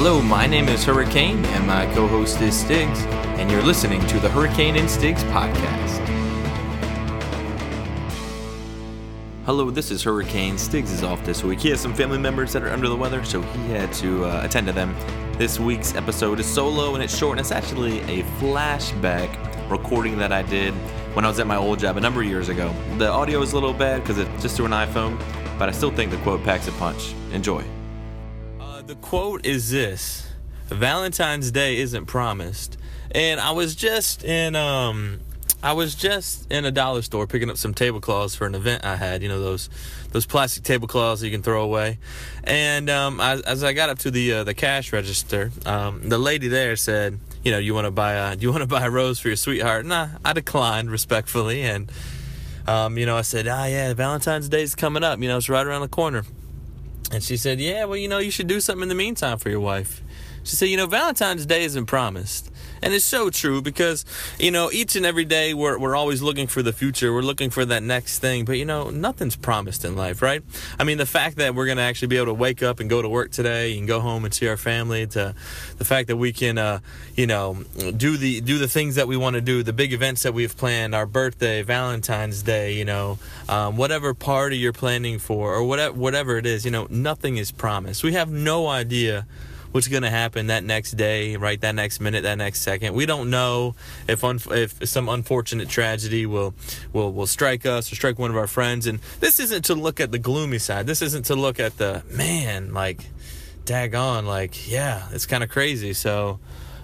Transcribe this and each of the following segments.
Hello, my name is Hurricane, and my co host is Stiggs, and you're listening to the Hurricane and Stiggs podcast. Hello, this is Hurricane. Stiggs is off this week. He has some family members that are under the weather, so he had to uh, attend to them. This week's episode is solo and it's short, and it's actually a flashback recording that I did when I was at my old job a number of years ago. The audio is a little bad because it's just through an iPhone, but I still think the quote packs a punch. Enjoy. The quote is this Valentine's Day isn't promised. And I was just in um I was just in a dollar store picking up some tablecloths for an event I had. You know those those plastic tablecloths you can throw away. And um, as, as, I got up to the uh, the cash register, um, the lady there said, "You know, you want to buy a do you want to buy a rose for your sweetheart?" Nah, I declined respectfully, and um, you know I said, "Ah, yeah, Valentine's Day's coming up. You know, it's right around the corner." And she said, "Yeah, well, you know, you should do something in the meantime for your wife." She said, "You know, Valentine's Day isn't promised." And it's so true because, you know, each and every day we're, we're always looking for the future. We're looking for that next thing. But, you know, nothing's promised in life, right? I mean, the fact that we're going to actually be able to wake up and go to work today and go home and see our family, to the fact that we can, uh, you know, do the, do the things that we want to do, the big events that we've planned, our birthday, Valentine's Day, you know, um, whatever party you're planning for or whatever, whatever it is, you know, nothing is promised. We have no idea what's going to happen that next day, right? That next minute, that next second. We don't know if un- if some unfortunate tragedy will will will strike us or strike one of our friends. And this isn't to look at the gloomy side. This isn't to look at the man like daggone like yeah, it's kind of crazy. So.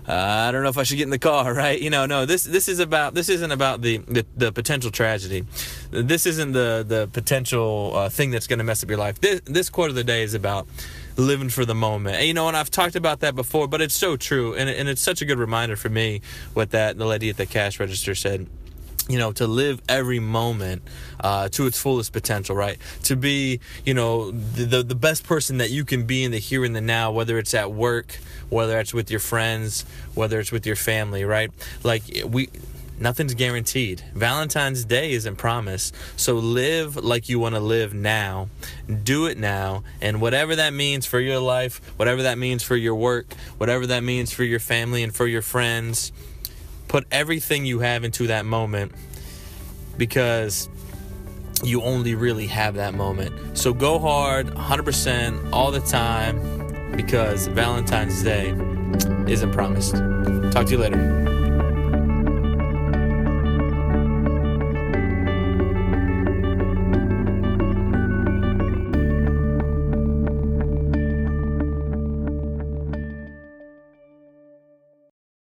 Uh, I don't know if I should get in the car, right? You know, no. This this is about this isn't about the the, the potential tragedy. This isn't the the potential uh, thing that's going to mess up your life. This this quote of the day is about living for the moment. And, you know, and I've talked about that before, but it's so true, and, and it's such a good reminder for me what that the lady at the cash register said. You know to live every moment uh, to its fullest potential right? To be you know the, the best person that you can be in the here and the now whether it's at work whether it's with your friends whether it's with your family right? Like we nothing's guaranteed. Valentine's Day isn't promised. So live like you want to live now. Do it now. And whatever that means for your life, whatever that means for your work, whatever that means for your family and for your friends, put everything you have into that moment because you only really have that moment. So go hard 100% all the time because Valentine's Day isn't promised. Talk to you later.